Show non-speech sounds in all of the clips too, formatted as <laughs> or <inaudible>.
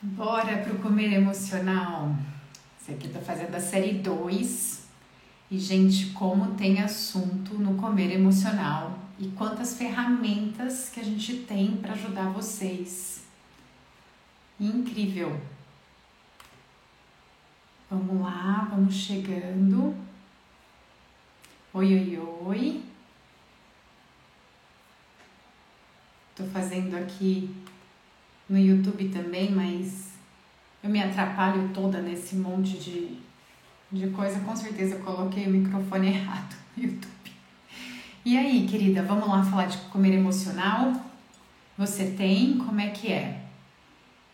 Bora pro comer emocional. Esse aqui tá fazendo a série 2. E, gente, como tem assunto no comer emocional e quantas ferramentas que a gente tem para ajudar vocês. Incrível. Vamos lá, vamos chegando. Oi, oi, oi. Tô fazendo aqui no YouTube também, mas eu me atrapalho toda nesse monte de, de coisa. Com certeza eu coloquei o microfone <laughs> errado no YouTube. E aí, querida, vamos lá falar de comer emocional? Você tem? Como é que é?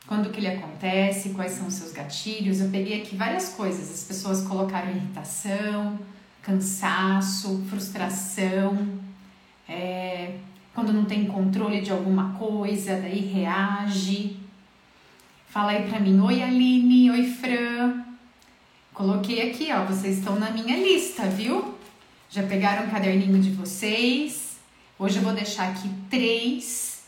Quando que ele acontece? Quais são os seus gatilhos? Eu peguei aqui várias coisas. As pessoas colocaram irritação, cansaço, frustração, é, quando não tem controle de alguma coisa, daí reage. Fala aí pra mim, oi Aline, oi Fran. Coloquei aqui, ó, vocês estão na minha lista, viu? Já pegaram o caderninho de vocês? Hoje eu vou deixar aqui três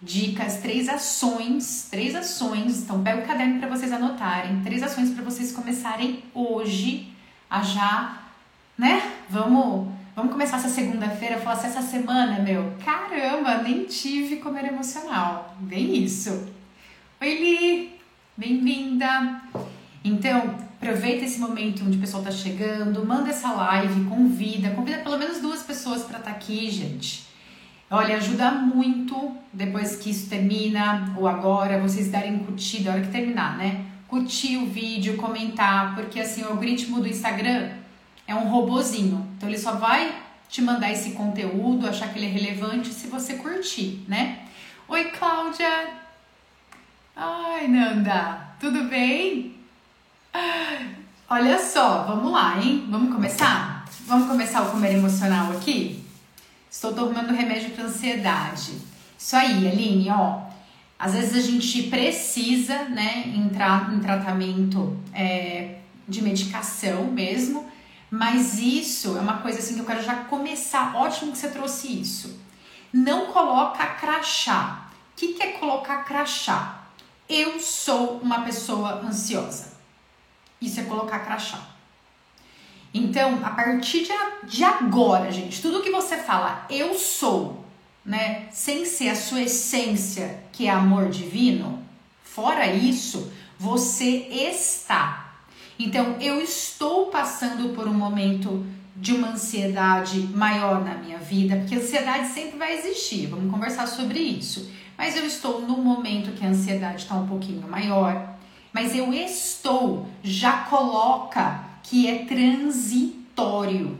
dicas, três ações, três ações. Então pega o caderno para vocês anotarem, três ações para vocês começarem hoje a já, né? Vamos Vamos começar essa segunda-feira, falar assim, essa semana, meu, caramba, nem tive comer emocional. Bem isso. Oi, Li, bem-vinda. Então, aproveita esse momento onde o pessoal tá chegando, manda essa live, convida, convida pelo menos duas pessoas para estar tá aqui, gente. Olha, ajuda muito depois que isso termina ou agora, vocês darem curtida, a hora que terminar, né? Curtir o vídeo, comentar, porque assim, o algoritmo do Instagram é um robozinho. Então ele só vai te mandar esse conteúdo, achar que ele é relevante se você curtir, né? Oi, Cláudia! Ai, Nanda, tudo bem? Olha só, vamos lá, hein? Vamos começar? Vamos começar o comer emocional aqui? Estou tomando remédio para ansiedade. Isso aí, Aline, ó. Às vezes a gente precisa, né, entrar em tratamento é, de medicação mesmo, mas isso é uma coisa assim que eu quero já começar. Ótimo que você trouxe isso. Não coloca crachá. O que, que é colocar crachá? Eu sou uma pessoa ansiosa. Isso é colocar crachá. Então, a partir de agora, gente, tudo que você fala, eu sou, né, sem ser a sua essência, que é amor divino, fora isso, você está então, eu estou passando por um momento de uma ansiedade maior na minha vida, porque a ansiedade sempre vai existir, vamos conversar sobre isso. Mas eu estou no momento que a ansiedade está um pouquinho maior, mas eu estou, já coloca que é transitório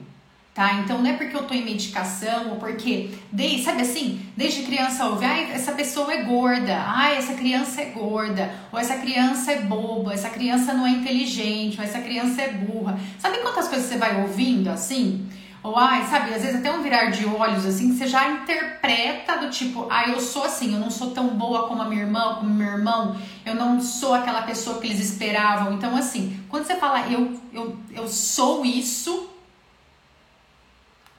tá? Então não é porque eu tô em medicação ou porque, desde, sabe assim, desde criança ouve, ai, essa pessoa é gorda, ai, essa criança é gorda, ou essa criança é boba, essa criança não é inteligente, ou essa criança é burra. Sabe quantas coisas você vai ouvindo assim? Ou ai, sabe, às vezes até um virar de olhos assim, que você já interpreta do tipo, ah, eu sou assim, eu não sou tão boa como a minha irmã, como meu irmão, eu não sou aquela pessoa que eles esperavam. Então, assim, quando você fala eu, eu, eu sou isso,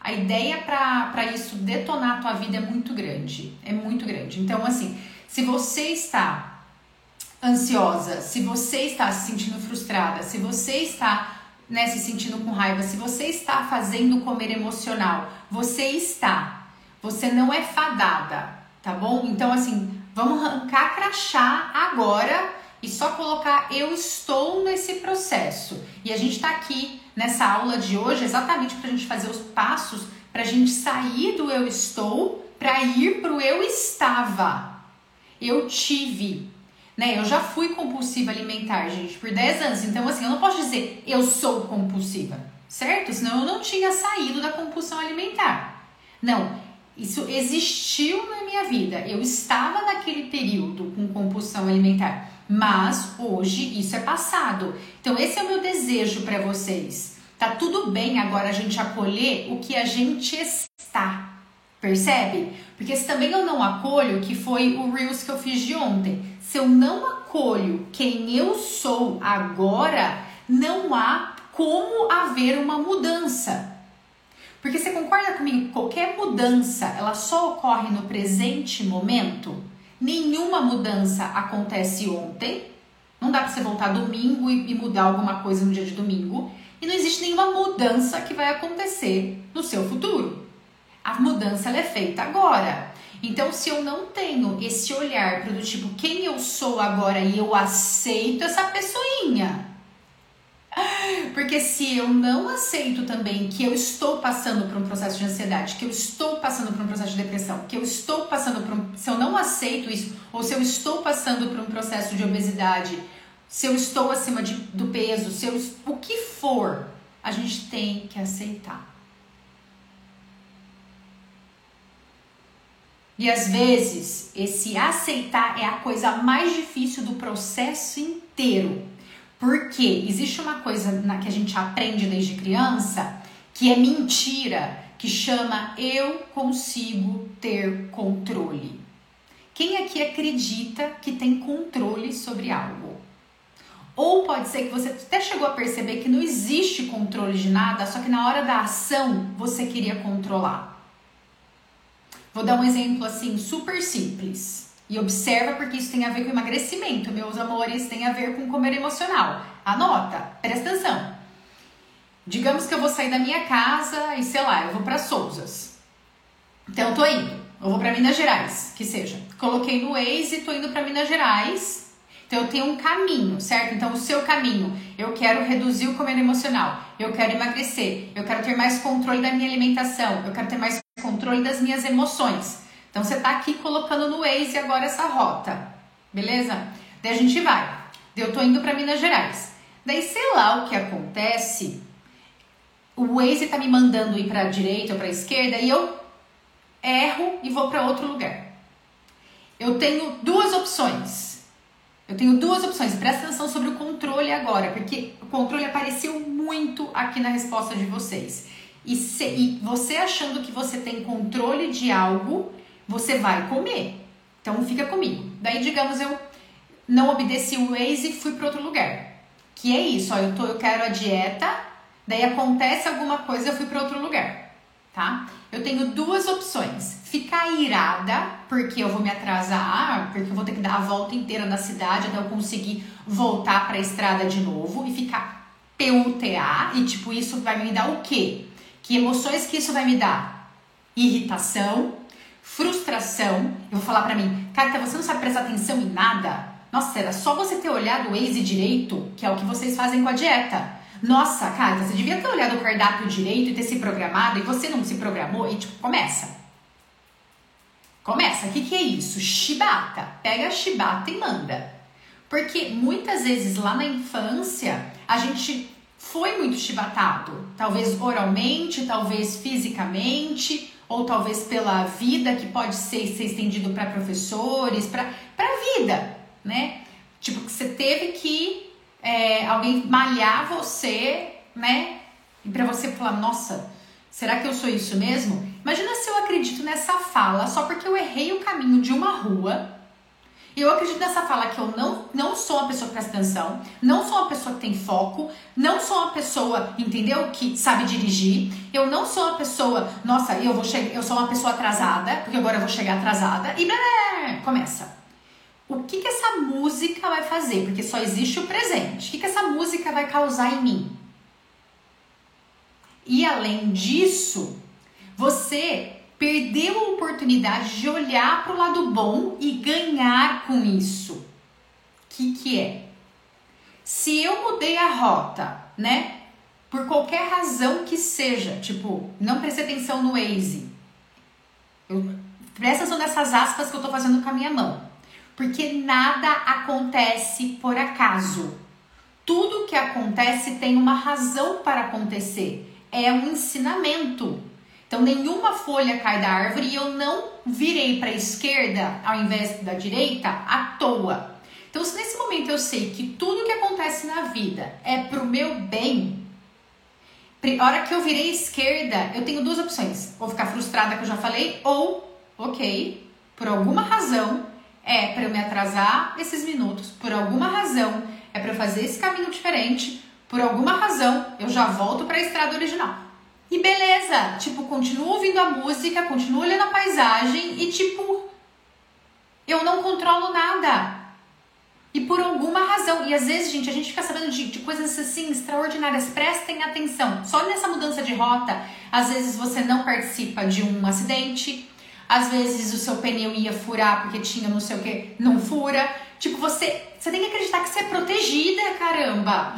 a ideia para isso detonar a tua vida é muito grande. É muito grande. Então, assim, se você está ansiosa, se você está se sentindo frustrada, se você está né, se sentindo com raiva, se você está fazendo comer emocional, você está. Você não é fadada, tá bom? Então, assim, vamos arrancar crachá agora e só colocar eu estou nesse processo. E a gente está aqui nessa aula de hoje exatamente para a gente fazer os passos para a gente sair do eu estou para ir para o eu estava. Eu tive, né? Eu já fui compulsiva alimentar, gente, por 10 anos. Então, assim, eu não posso dizer eu sou compulsiva, certo? Senão eu não tinha saído da compulsão alimentar. Não, isso existiu na minha vida. Eu estava naquele período com compulsão alimentar. Mas hoje isso é passado. Então, esse é o meu desejo para vocês. Tá tudo bem agora a gente acolher o que a gente está. Percebe? Porque se também eu não acolho, que foi o Reels que eu fiz de ontem, se eu não acolho quem eu sou agora, não há como haver uma mudança. Porque você concorda comigo que qualquer mudança, ela só ocorre no presente momento? Nenhuma mudança acontece ontem, Não dá para você voltar domingo e mudar alguma coisa no dia de domingo. E não existe nenhuma mudança que vai acontecer no seu futuro. A mudança é feita agora. Então, se eu não tenho esse olhar para do tipo quem eu sou agora e eu aceito essa pessoinha, porque se eu não aceito também que eu estou passando por um processo de ansiedade, que eu estou passando por um processo de depressão, que eu estou passando por um. Se eu não aceito isso, ou se eu estou passando por um processo de obesidade, se eu estou acima de, do peso, se eu, o que for, a gente tem que aceitar. E às vezes, esse aceitar é a coisa mais difícil do processo inteiro. Porque existe uma coisa na, que a gente aprende desde criança que é mentira, que chama eu consigo ter controle. Quem aqui acredita que tem controle sobre algo? Ou pode ser que você até chegou a perceber que não existe controle de nada, só que na hora da ação você queria controlar. Vou dar um exemplo assim super simples. E observa porque isso tem a ver com emagrecimento, meus amores, tem a ver com comer emocional. Anota, presta atenção. Digamos que eu vou sair da minha casa e sei lá, eu vou para Souzas. Então eu tô indo, eu vou para Minas Gerais, que seja. Coloquei no Waze e tô indo para Minas Gerais. Então eu tenho um caminho, certo? Então o seu caminho, eu quero reduzir o comer emocional, eu quero emagrecer, eu quero ter mais controle da minha alimentação, eu quero ter mais controle das minhas emoções. Então você tá aqui colocando no Waze agora essa rota, beleza? Daí a gente vai. Eu tô indo para Minas Gerais. Daí sei lá o que acontece. O Waze tá me mandando ir para direita ou para esquerda e eu erro e vou para outro lugar. Eu tenho duas opções. Eu tenho duas opções. Presta atenção sobre o controle agora, porque o controle apareceu muito aqui na resposta de vocês. E, se, e você achando que você tem controle de algo, você vai comer. Então fica comigo. Daí, digamos, eu não obedeci o Waze e fui para outro lugar. Que é isso, ó, eu, tô, eu quero a dieta, daí acontece alguma coisa, eu fui para outro lugar, tá? Eu tenho duas opções: ficar irada, porque eu vou me atrasar, porque eu vou ter que dar a volta inteira na cidade até eu conseguir voltar para a estrada de novo e ficar PUTA, e tipo, isso vai me dar o quê? Que emoções que isso vai me dar? Irritação, frustração. Eu vou falar para mim, Carita, você não sabe prestar atenção em nada? Nossa, era só você ter olhado o Waze direito, que é o que vocês fazem com a dieta. Nossa, Carita, você devia ter olhado o cardápio direito e ter se programado e você não se programou e tipo, começa. Começa. O que, que é isso? Chibata. Pega a chibata e manda. Porque muitas vezes lá na infância a gente foi muito chibatado, talvez oralmente, talvez fisicamente, ou talvez pela vida que pode ser, ser estendido para professores, para a vida, né? Tipo, que você teve que é, alguém malhar você, né? E para você falar, nossa, será que eu sou isso mesmo? Imagina se eu acredito nessa fala só porque eu errei o caminho de uma rua eu acredito nessa fala que eu não, não sou uma pessoa que presta atenção, não sou uma pessoa que tem foco, não sou uma pessoa, entendeu? Que sabe dirigir. Eu não sou uma pessoa, nossa, eu vou chegar, eu sou uma pessoa atrasada, porque agora eu vou chegar atrasada e blá, blá, começa. O que que essa música vai fazer? Porque só existe o presente. O que que essa música vai causar em mim? E além disso, você perdeu a oportunidade de olhar para o lado bom e ganhar com isso. O que, que é? Se eu mudei a rota, né? Por qualquer razão que seja, tipo, não prestei atenção no Waze. Eu, presta atenção nessas aspas que eu tô fazendo com a minha mão. Porque nada acontece por acaso. Tudo que acontece tem uma razão para acontecer. É um ensinamento. Então nenhuma folha cai da árvore e eu não virei para a esquerda ao invés da direita à toa. Então se nesse momento eu sei que tudo que acontece na vida é pro meu bem, a hora que eu virei esquerda, eu tenho duas opções. Ou ficar frustrada que eu já falei, ou, ok, por alguma razão é para eu me atrasar esses minutos, por alguma razão é para eu fazer esse caminho diferente, por alguma razão eu já volto para a estrada original. E beleza, tipo, continuo ouvindo a música, continuo olhando a paisagem e tipo, eu não controlo nada. E por alguma razão, e às vezes, gente, a gente fica sabendo de, de, coisas assim extraordinárias. Prestem atenção. Só nessa mudança de rota, às vezes você não participa de um acidente, às vezes o seu pneu ia furar porque tinha não sei o que, não fura. Tipo, você, você tem que acreditar que você é protegida, caramba.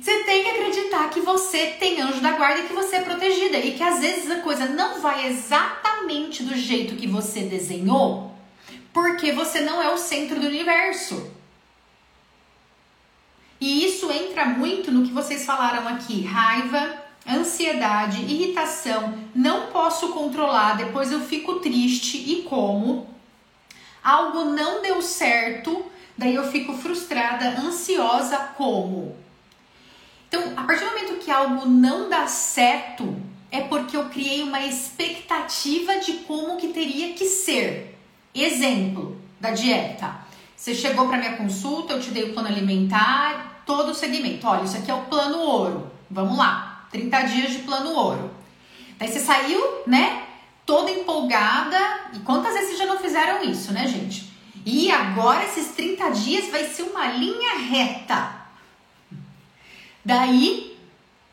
Você tem que acreditar que você tem anjo da guarda e que você é protegida. E que às vezes a coisa não vai exatamente do jeito que você desenhou porque você não é o centro do universo. E isso entra muito no que vocês falaram aqui: raiva, ansiedade, irritação, não posso controlar, depois eu fico triste e como. Algo não deu certo, daí eu fico frustrada, ansiosa, como. Então, a partir do momento que algo não dá certo, é porque eu criei uma expectativa de como que teria que ser. Exemplo da dieta. Você chegou para minha consulta, eu te dei o plano alimentar, todo o segmento. Olha, isso aqui é o plano ouro. Vamos lá, 30 dias de plano ouro. Daí você saiu, né, toda empolgada. E quantas vezes já não fizeram isso, né, gente? E agora esses 30 dias vai ser uma linha reta. Daí,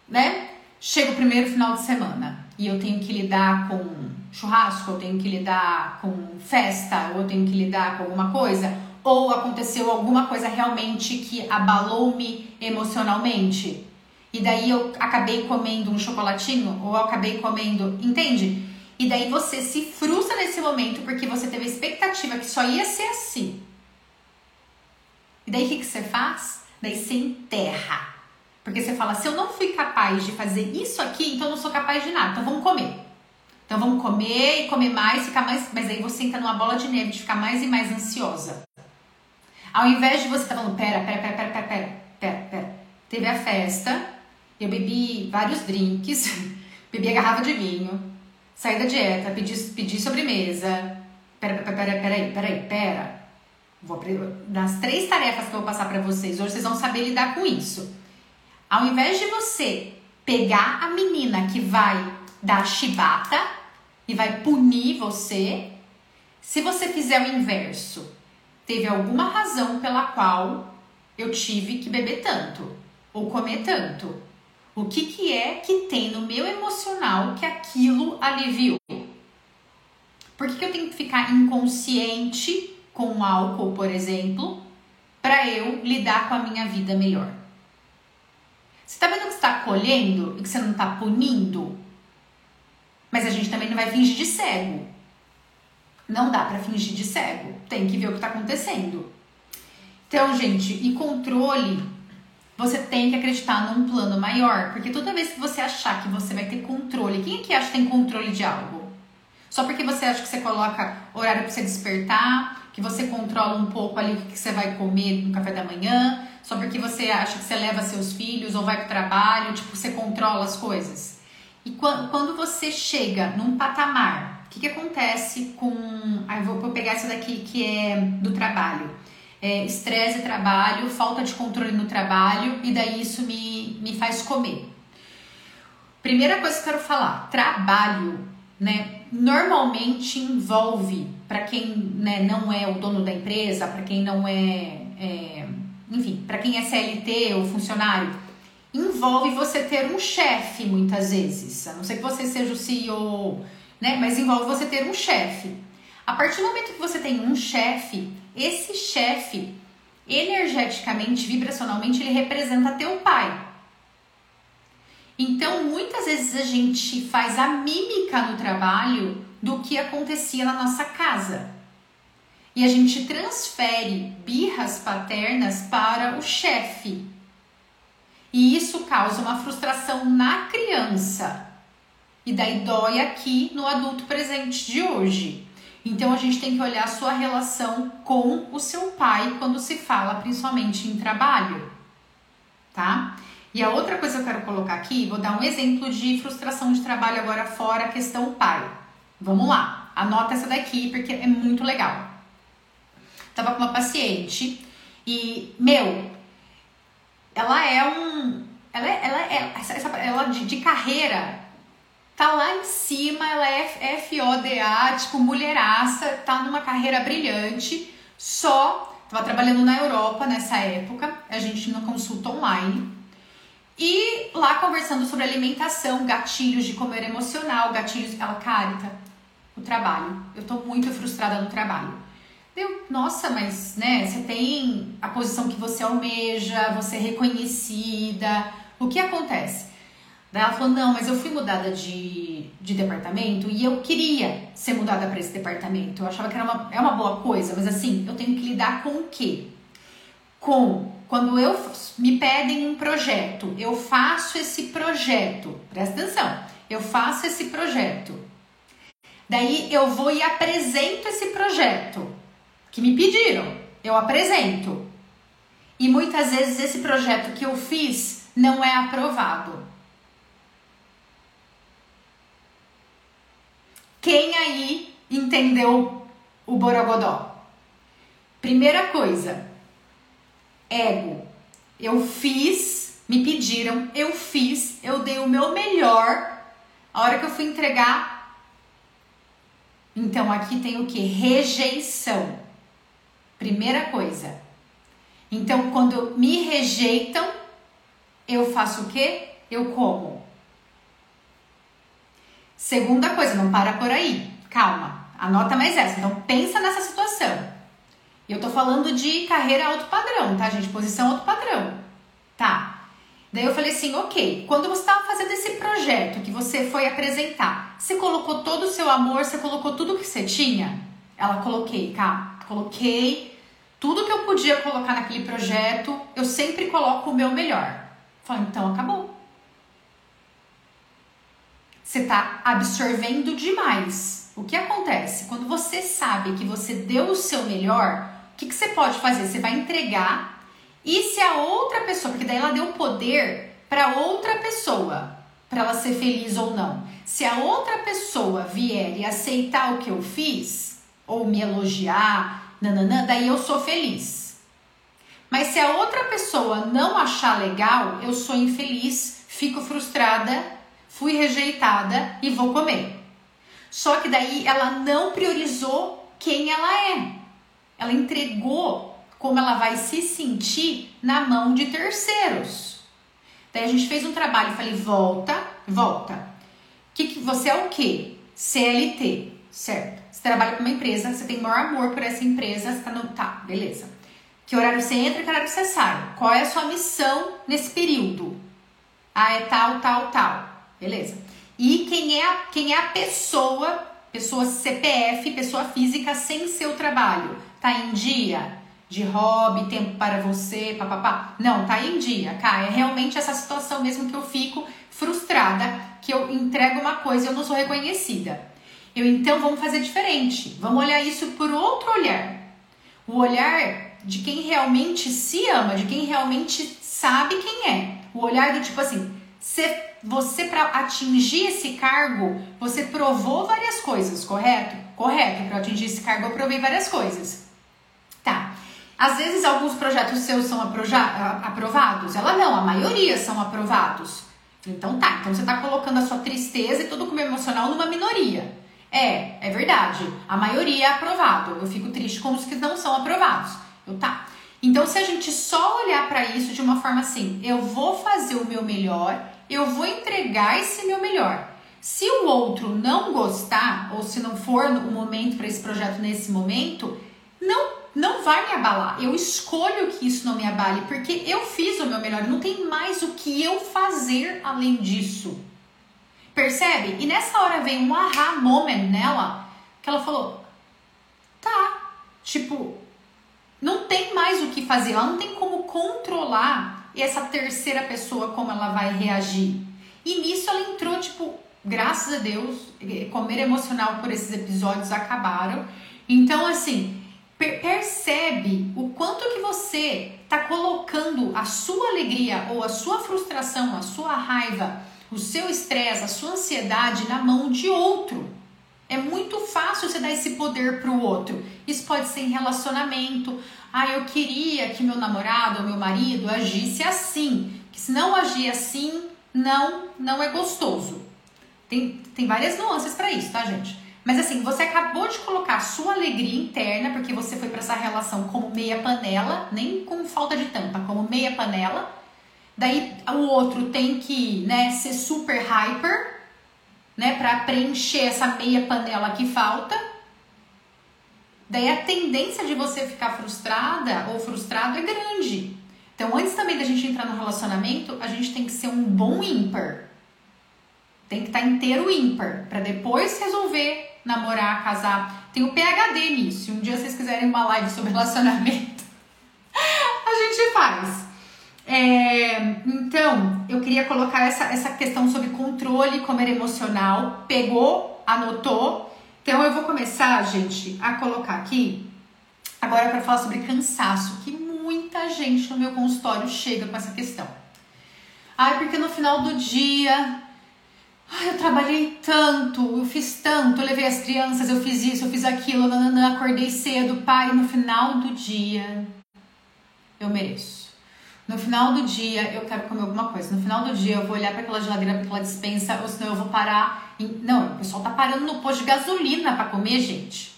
né, chega o primeiro final de semana e eu tenho que lidar com churrasco, eu tenho que lidar com festa, ou eu tenho que lidar com alguma coisa, ou aconteceu alguma coisa realmente que abalou-me emocionalmente. E daí eu acabei comendo um chocolatinho, ou eu acabei comendo, entende? E daí você se frustra nesse momento porque você teve a expectativa que só ia ser assim. E daí o que, que você faz? Daí você enterra. Porque você fala, se eu não fui capaz de fazer isso aqui, então eu não sou capaz de nada. Então vamos comer. Então vamos comer e comer mais, ficar mais. Mas aí você entra numa bola de neve de ficar mais e mais ansiosa. Ao invés de você estar tá falando, pera, pera, pera, pera, pera, pera, pera, pera. Teve a festa, eu bebi vários drinks, <laughs> bebi a garrafa de vinho, saí da dieta, pedi, pedi sobremesa. Pera, pera, pera, aí, pera aí, pera. Vou, das três tarefas que eu vou passar para vocês hoje, vocês vão saber lidar com isso. Ao invés de você pegar a menina que vai dar chibata, e vai punir você se você fizer o inverso. Teve alguma razão pela qual eu tive que beber tanto ou comer tanto. O que, que é que tem no meu emocional que aquilo aliviou? Por que, que eu tenho que ficar inconsciente com o álcool, por exemplo, para eu lidar com a minha vida melhor? Você tá vendo que está colhendo e que você não está punindo? Mas a gente também não vai fingir de cego. Não dá para fingir de cego. Tem que ver o que está acontecendo. Então, gente, e controle, você tem que acreditar num plano maior, porque toda vez que você achar que você vai ter controle, quem é que acha que tem controle de algo? Só porque você acha que você coloca horário para você despertar, que você controla um pouco ali o que você vai comer no café da manhã, só porque você acha que você leva seus filhos ou vai para o trabalho, tipo, você controla as coisas. E quando você chega num patamar, o que, que acontece com. Aí vou, vou pegar essa daqui que é do trabalho. É, estresse, trabalho, falta de controle no trabalho, e daí isso me, me faz comer. Primeira coisa que eu quero falar: trabalho, né? Normalmente envolve, para quem né, não é o dono da empresa, para quem não é, é enfim, para quem é CLT ou funcionário, envolve você ter um chefe muitas vezes, a não ser que você seja o CEO, né? Mas envolve você ter um chefe. A partir do momento que você tem um chefe, esse chefe, energeticamente, vibracionalmente, ele representa teu pai. Então, muitas vezes a gente faz a mímica no trabalho do que acontecia na nossa casa. E a gente transfere birras paternas para o chefe. E isso causa uma frustração na criança. E daí dói aqui no adulto presente de hoje. Então a gente tem que olhar a sua relação com o seu pai quando se fala principalmente em trabalho, tá? E a outra coisa que eu quero colocar aqui, vou dar um exemplo de frustração de trabalho agora fora a questão pai. Vamos lá, anota essa daqui porque é muito legal. Tava com uma paciente e, meu, ela é um. Ela, é, ela, é, essa, ela de, de carreira tá lá em cima, ela é FODA, tipo, mulheraça, tá numa carreira brilhante, só Tava trabalhando na Europa nessa época, a gente numa consulta online. E lá conversando sobre alimentação, gatilhos de comer emocional, gatilhos. Ela, Carita, o trabalho. Eu tô muito frustrada no trabalho. Eu, nossa, mas né, você tem a posição que você almeja, você é reconhecida. O que acontece? Daí ela falou: não, mas eu fui mudada de, de departamento e eu queria ser mudada para esse departamento. Eu achava que era uma, é uma boa coisa, mas assim, eu tenho que lidar com o quê? Com quando eu me pedem um projeto, eu faço esse projeto, presta atenção, eu faço esse projeto. Daí eu vou e apresento esse projeto que me pediram, eu apresento. E muitas vezes esse projeto que eu fiz não é aprovado. Quem aí entendeu o Borogodó? Primeira coisa, ego. Eu fiz, me pediram, eu fiz, eu dei o meu melhor. A hora que eu fui entregar, então aqui tem o que? Rejeição. Primeira coisa. Então, quando me rejeitam, eu faço o quê? Eu como. Segunda coisa, não para por aí. Calma, anota mais essa. Então, pensa nessa situação. Eu tô falando de carreira alto padrão, tá, gente? Posição alto padrão. Tá. Daí eu falei assim, ok, quando você estava fazendo esse projeto que você foi apresentar, você colocou todo o seu amor, você colocou tudo que você tinha? Ela coloquei, cá, coloquei tudo que eu podia colocar naquele projeto, eu sempre coloco o meu melhor. Falei, então acabou. Você está absorvendo demais. O que acontece? Quando você sabe que você deu o seu melhor, o que, que você pode fazer? Você vai entregar e se a outra pessoa, porque daí ela deu poder para outra pessoa, para ela ser feliz ou não. Se a outra pessoa vier e aceitar o que eu fiz, ou me elogiar, nananã, daí eu sou feliz. Mas se a outra pessoa não achar legal, eu sou infeliz, fico frustrada, fui rejeitada e vou comer. Só que daí ela não priorizou quem ela é ela entregou como ela vai se sentir na mão de terceiros. Daí a gente fez um trabalho, falei, volta, volta. Que, que você é o quê? CLT, certo? Você trabalha com uma empresa, você tem maior amor por essa empresa, você tá no. Tá, beleza. Que horário você entra que horário você sai? Qual é a sua missão nesse período? Ah, é tal, tal, tal. Beleza. E quem é a, quem é a pessoa, pessoa CPF, pessoa física sem seu trabalho? Tá em dia? De hobby, tempo para você, papapá. Não, tá em dia, cara. É realmente essa situação mesmo que eu fico frustrada, que eu entrego uma coisa e eu não sou reconhecida. Eu então vamos fazer diferente. Vamos olhar isso por outro olhar. O olhar de quem realmente se ama, de quem realmente sabe quem é. O olhar do tipo assim, você, você para atingir esse cargo, você provou várias coisas, correto? Correto, para atingir esse cargo eu provei várias coisas. Tá. Às vezes alguns projetos seus são aprovados, ela não, a maioria são aprovados. Então tá, então você tá colocando a sua tristeza e todo o emocional numa minoria. É, é verdade. A maioria é aprovado. Eu fico triste com os que não são aprovados. Eu tá. Então se a gente só olhar para isso de uma forma assim, eu vou fazer o meu melhor, eu vou entregar esse meu melhor. Se o outro não gostar ou se não for o momento para esse projeto nesse momento, não não vai me abalar. Eu escolho que isso não me abale, porque eu fiz o meu melhor. Não tem mais o que eu fazer além disso. Percebe? E nessa hora vem um aha moment nela, que ela falou: tá, tipo, não tem mais o que fazer. Ela não tem como controlar essa terceira pessoa como ela vai reagir. E nisso ela entrou, tipo, graças a Deus, comer emocional por esses episódios acabaram. Então, assim, percebe o quanto que você está colocando a sua alegria ou a sua frustração, a sua raiva, o seu estresse, a sua ansiedade na mão de outro. É muito fácil você dar esse poder para o outro. Isso pode ser em relacionamento. Ah, eu queria que meu namorado ou meu marido agisse assim. Que se não agir assim, não, não é gostoso. Tem, tem várias nuances para isso, tá, gente? Mas assim, você acabou de colocar sua alegria interna, porque você foi para essa relação como meia panela, nem com falta de tampa, como meia panela. Daí o outro tem que, né, ser super hyper, né, para preencher essa meia panela que falta. Daí a tendência de você ficar frustrada ou frustrado é grande. Então, antes também da gente entrar no relacionamento, a gente tem que ser um bom ímpar. Tem que estar tá inteiro ímpar para depois resolver namorar, casar. Tem o PhD nisso. Se um dia vocês quiserem uma live sobre <laughs> relacionamento, a gente faz. É, então, eu queria colocar essa, essa questão sobre controle, como era emocional. Pegou, anotou. Então, eu vou começar, gente, a colocar aqui agora para falar sobre cansaço, que muita gente no meu consultório chega com essa questão. Ai, porque no final do dia Ai, eu trabalhei tanto, eu fiz tanto, eu levei as crianças, eu fiz isso, eu fiz aquilo, nananã, acordei cedo, pai, no final do dia eu mereço. No final do dia eu quero comer alguma coisa. No final do dia eu vou olhar para aquela geladeira, para aquela dispensa, ou senão eu vou parar. Em... Não, o pessoal tá parando no posto de gasolina para comer, gente.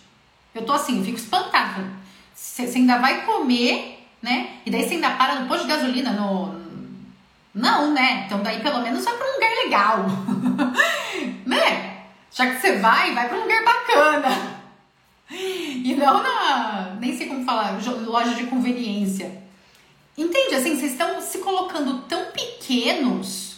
Eu tô assim, eu fico espantada. Você ainda vai comer, né? E daí você ainda para no posto de gasolina, no, não, né? Então daí pelo menos vai para um lugar legal. <laughs> né? Já que você vai, vai para um lugar bacana. E não na, nem sei como falar, loja de conveniência. Entende? Assim, vocês estão se colocando tão pequenos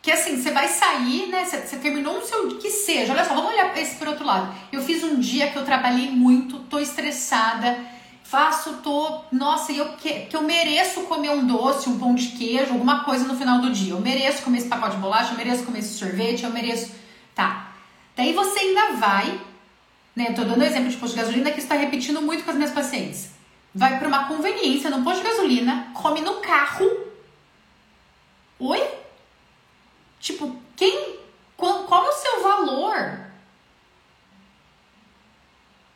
que assim, você vai sair, né? Você, terminou um seu que seja. Olha só, vamos olhar esse por outro lado. Eu fiz um dia que eu trabalhei muito, tô estressada faço, tô, nossa, eu que, que eu mereço comer um doce, um pão de queijo, alguma coisa no final do dia. Eu mereço comer esse pacote de bolacha, eu mereço comer esse sorvete, eu mereço. Tá. Daí você ainda vai, né? Tô dando exemplo de posto de gasolina que está repetindo muito com as minhas pacientes. Vai para uma conveniência no posto de gasolina, come no carro. Oi? Tipo, quem. Qual, qual é o seu valor?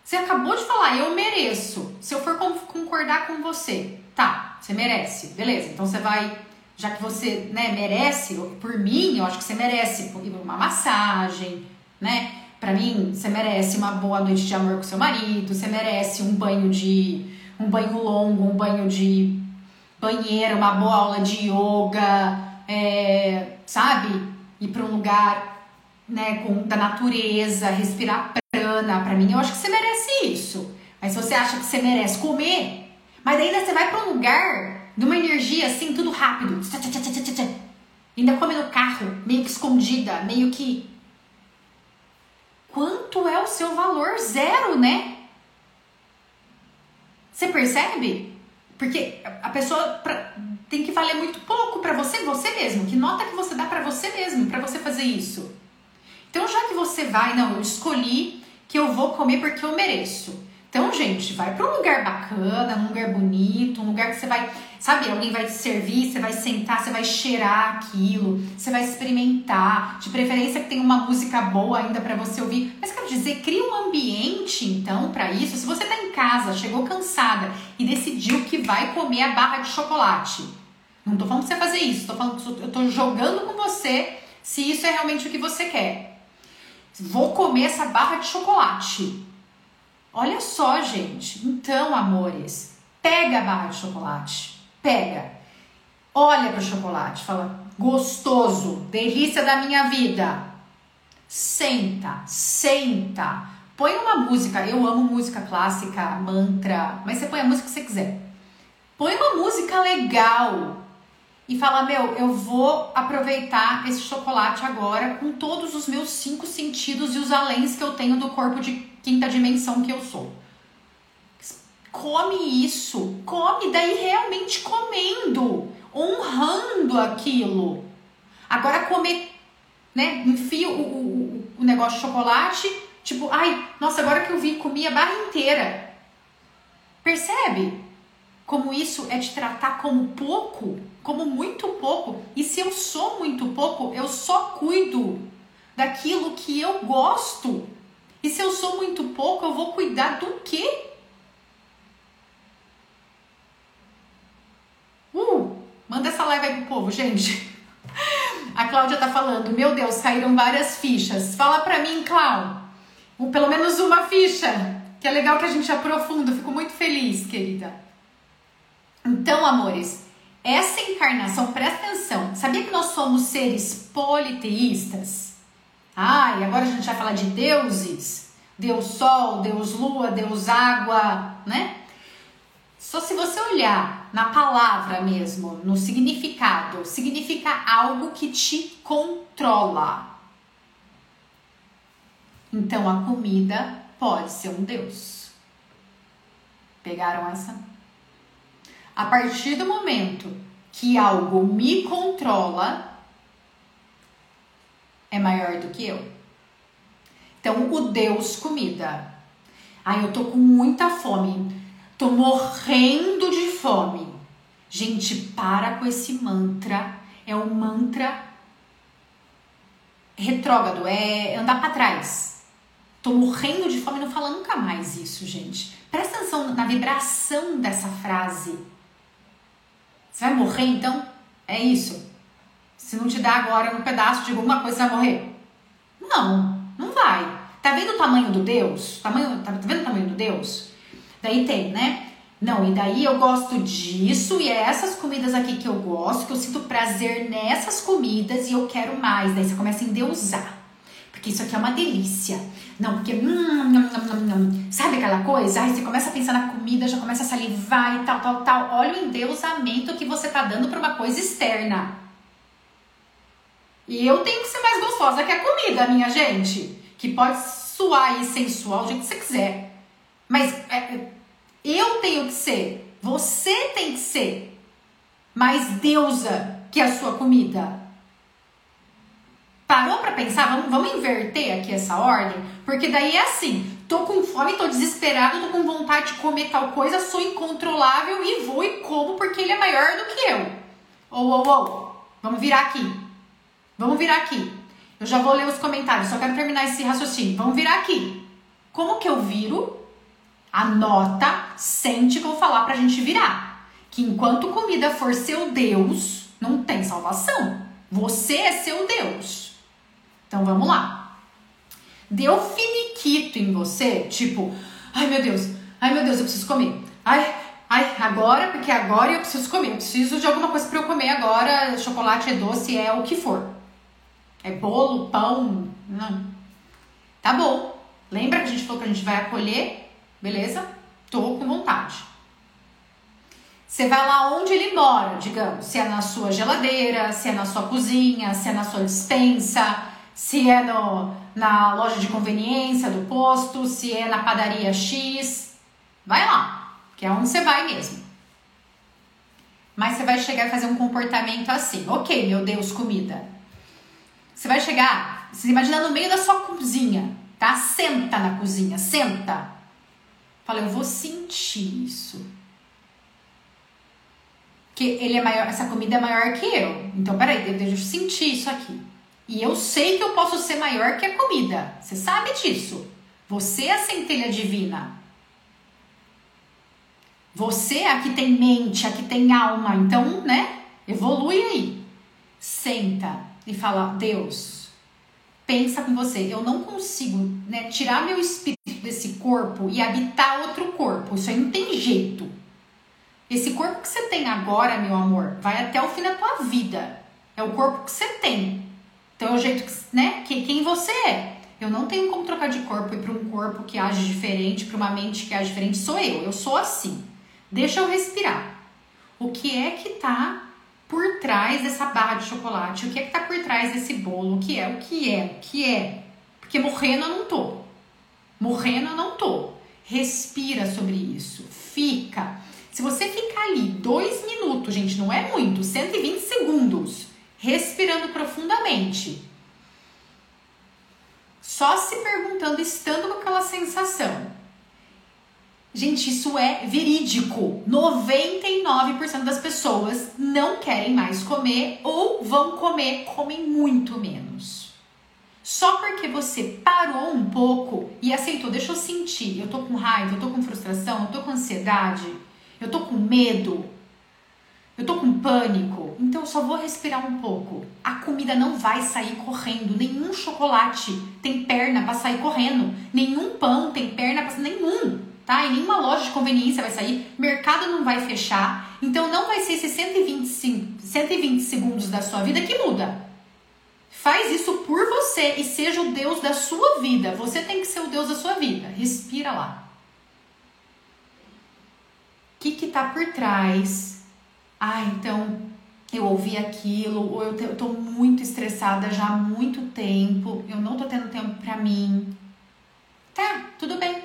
Você acabou de falar, eu mereço. Se eu for concordar com você, tá, você merece, beleza. Então você vai, já que você né, merece, por mim, eu acho que você merece uma massagem, né? Pra mim, você merece uma boa noite de amor com seu marido, você merece um banho de. Um banho longo, um banho de banheira, uma boa aula de yoga, é, sabe? Ir para um lugar né, com, da natureza, respirar grana para mim, eu acho que você merece isso. Mas se você acha que você merece comer, mas ainda você vai para um lugar de uma energia assim, tudo rápido, ainda come no carro, meio que escondida, meio que. Quanto é o seu valor? Zero, né? Você percebe? Porque a pessoa tem que valer muito pouco para você, você mesmo. Que nota que você dá para você mesmo, para você fazer isso? Então, já que você vai, não, eu escolhi que eu vou comer porque eu mereço. Então, gente, vai para um lugar bacana, um lugar bonito, um lugar que você vai, sabe, alguém vai te servir, você vai sentar, você vai cheirar aquilo, você vai experimentar, de preferência que tenha uma música boa ainda para você ouvir. Mas quero dizer, cria um ambiente então para isso. Se você tá em casa, chegou cansada e decidiu que vai comer a barra de chocolate. Não tô falando pra você fazer isso, tô falando, eu tô jogando com você se isso é realmente o que você quer. Vou comer essa barra de chocolate. Olha só, gente. Então, amores, pega a barra de chocolate. Pega. Olha para o chocolate. Fala, gostoso, delícia da minha vida. Senta, senta. Põe uma música. Eu amo música clássica, mantra, mas você põe a música que você quiser. Põe uma música legal e fala: Meu, eu vou aproveitar esse chocolate agora com todos os meus cinco sentidos e os aléns que eu tenho do corpo de quinta dimensão que eu sou. Come isso, come, daí realmente comendo, honrando aquilo. Agora comer, né? Enfia o, o, o negócio de chocolate, tipo, ai, nossa, agora que eu vi, comi a barra inteira. Percebe? Como isso é te tratar como pouco? como muito pouco. E se eu sou muito pouco, eu só cuido daquilo que eu gosto. E se eu sou muito pouco, eu vou cuidar do quê? Uh, manda essa live aí pro povo, gente. A Cláudia tá falando, meu Deus, caíram várias fichas. Fala pra mim, Cláudia. pelo menos uma ficha, que é legal que a gente aprofunda. Fico muito feliz, querida. Então, amores, essa encarnação, presta atenção. Sabia que nós somos seres politeístas? Ai, agora a gente vai falar de deuses. Deus Sol, Deus Lua, Deus Água, né? Só se você olhar na palavra mesmo, no significado, significa algo que te controla. Então a comida pode ser um Deus. Pegaram essa? A partir do momento que algo me controla, é maior do que eu. Então, o Deus comida. Ai, eu tô com muita fome. Tô morrendo de fome. Gente, para com esse mantra. É um mantra retrógrado, é andar para trás. Tô morrendo de fome, não fala nunca mais isso, gente. Presta atenção na vibração dessa frase. Você vai morrer então? É isso. Se não te dá agora um pedaço de alguma coisa, você vai morrer? Não, não vai. Tá vendo o tamanho do Deus? Tamanho, tá vendo o tamanho do Deus? Daí tem, né? Não, e daí eu gosto disso e é essas comidas aqui que eu gosto, que eu sinto prazer nessas comidas e eu quero mais. Daí você começa a endeusar. Porque isso aqui é uma delícia. Não, porque hum, hum, sabe aquela coisa? Aí você começa a pensar na comida, já começa a salivar e tal, tal, tal. Olha o endeusamento que você tá dando para uma coisa externa. E eu tenho que ser mais gostosa que a comida, minha gente. Que pode suar e sensual do jeito que você quiser. Mas é, eu tenho que ser, você tem que ser mais deusa que a sua comida. Parou para pensar? Vamos, vamos inverter aqui essa ordem? Porque daí é assim: tô com fome, tô desesperado, tô com vontade de comer tal coisa, sou incontrolável e vou e como porque ele é maior do que eu. Ou, ou, ou, vamos virar aqui. Vamos virar aqui. Eu já vou ler os comentários, só quero terminar esse raciocínio. Vamos virar aqui. Como que eu viro Anota, sente que eu vou falar pra gente virar. Que enquanto comida for seu Deus, não tem salvação. Você é seu Deus. Então vamos lá. Deu finiquito em você, tipo, ai meu Deus, ai meu Deus, eu preciso comer. Ai, ai, agora, porque agora eu preciso comer. Eu preciso de alguma coisa para eu comer agora. Chocolate é doce, é o que for. É bolo, pão, não. Tá bom. Lembra que a gente falou que a gente vai acolher Beleza? Tô com vontade. Você vai lá onde ele mora, digamos, se é na sua geladeira, se é na sua cozinha, se é na sua dispensa, se é no, na loja de conveniência do posto, se é na padaria X. Vai lá, que é onde você vai mesmo. Mas você vai chegar e fazer um comportamento assim. Ok, meu Deus, comida. Você vai chegar, você imagina no meio da sua cozinha, tá? Senta na cozinha, senta. Fala, eu vou sentir isso. Que ele é maior, essa comida é maior que eu. Então, peraí, eu devo sentir isso aqui. E eu sei que eu posso ser maior que a comida. Você sabe disso. Você é a centelha divina. Você é a que tem mente, a que tem alma. Então, né? Evolui aí. Senta e fala: Deus, pensa com você. Eu não consigo né, tirar meu espírito desse corpo e habitar outro corpo. Isso aí não tem jeito. Esse corpo que você tem agora, meu amor, vai até o fim da tua vida. É o corpo que você tem. Então é o jeito que, né, que quem você é. Eu não tenho como trocar de corpo e para um corpo que age diferente, para uma mente que age diferente, sou eu. Eu sou assim. Deixa eu respirar. O que é que tá por trás dessa barra de chocolate? O que é que tá por trás desse bolo? O que é? O que é? O que é? Porque morrendo eu não tô. Morrendo eu não tô. Respira sobre isso. Fica. Se você ficar ali dois minutos, gente, não é muito, 120 segundos, respirando profundamente, só se perguntando, estando com aquela sensação. Gente, isso é verídico. 99% das pessoas não querem mais comer ou vão comer, comem muito menos. Só porque você parou um pouco e aceitou, deixa eu sentir, eu tô com raiva, eu tô com frustração, eu tô com ansiedade, eu tô com medo. Eu tô com pânico, então eu só vou respirar um pouco. A comida não vai sair correndo. Nenhum chocolate tem perna para sair correndo. Nenhum pão tem perna para nenhum, tá? E nenhuma loja de conveniência vai sair. Mercado não vai fechar. Então não vai ser esses 125, 120 segundos da sua vida que muda. Faz isso por você e seja o Deus da sua vida. Você tem que ser o Deus da sua vida. Respira lá. O que que tá por trás? Ah, então eu ouvi aquilo, ou eu, tô muito estressada já há muito tempo, eu não tô tendo tempo para mim. Tá, tudo bem.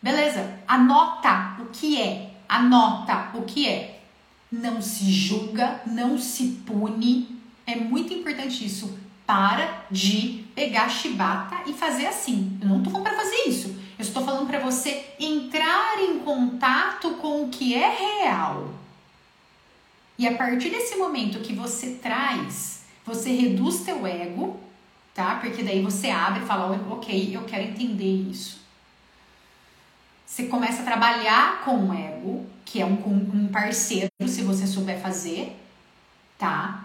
Beleza. Anota o que é. Anota o que é. Não se julga, não se pune. É muito importante isso. Para de pegar chibata e fazer assim. Eu não tô falando para fazer isso. Eu estou falando para você entrar em contato com o que é real. E a partir desse momento que você traz, você reduz teu ego, tá? Porque daí você abre e fala, ok, eu quero entender isso. Você começa a trabalhar com o ego, que é um, um parceiro, se você souber fazer, tá?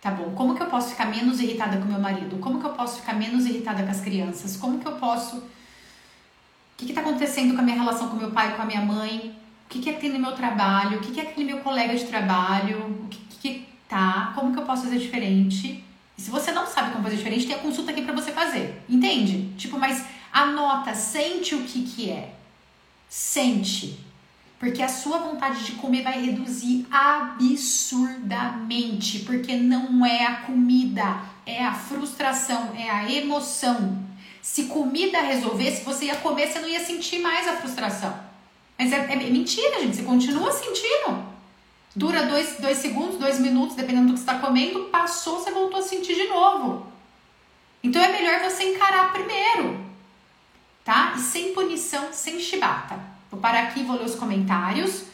Tá bom, como que eu posso ficar menos irritada com meu marido? Como que eu posso ficar menos irritada com as crianças? Como que eu posso. O que está acontecendo com a minha relação com meu pai, com a minha mãe? O que, que é que tem no meu trabalho? O que, que é aquele meu colega de trabalho? O que, que tá? Como que eu posso fazer diferente? E se você não sabe como fazer diferente, tem a consulta aqui para você fazer. Entende? Tipo, mas anota, sente o que que é. Sente. Porque a sua vontade de comer vai reduzir absurdamente, porque não é a comida, é a frustração, é a emoção. Se comida resolvesse, você ia comer, você não ia sentir mais a frustração. Mas é, é mentira, gente, você continua sentindo. Dura dois, dois segundos, dois minutos, dependendo do que você está comendo, passou, você voltou a sentir de novo. Então é melhor você encarar primeiro, tá? E sem punição, sem chibata. Vou parar aqui, vou ler os comentários.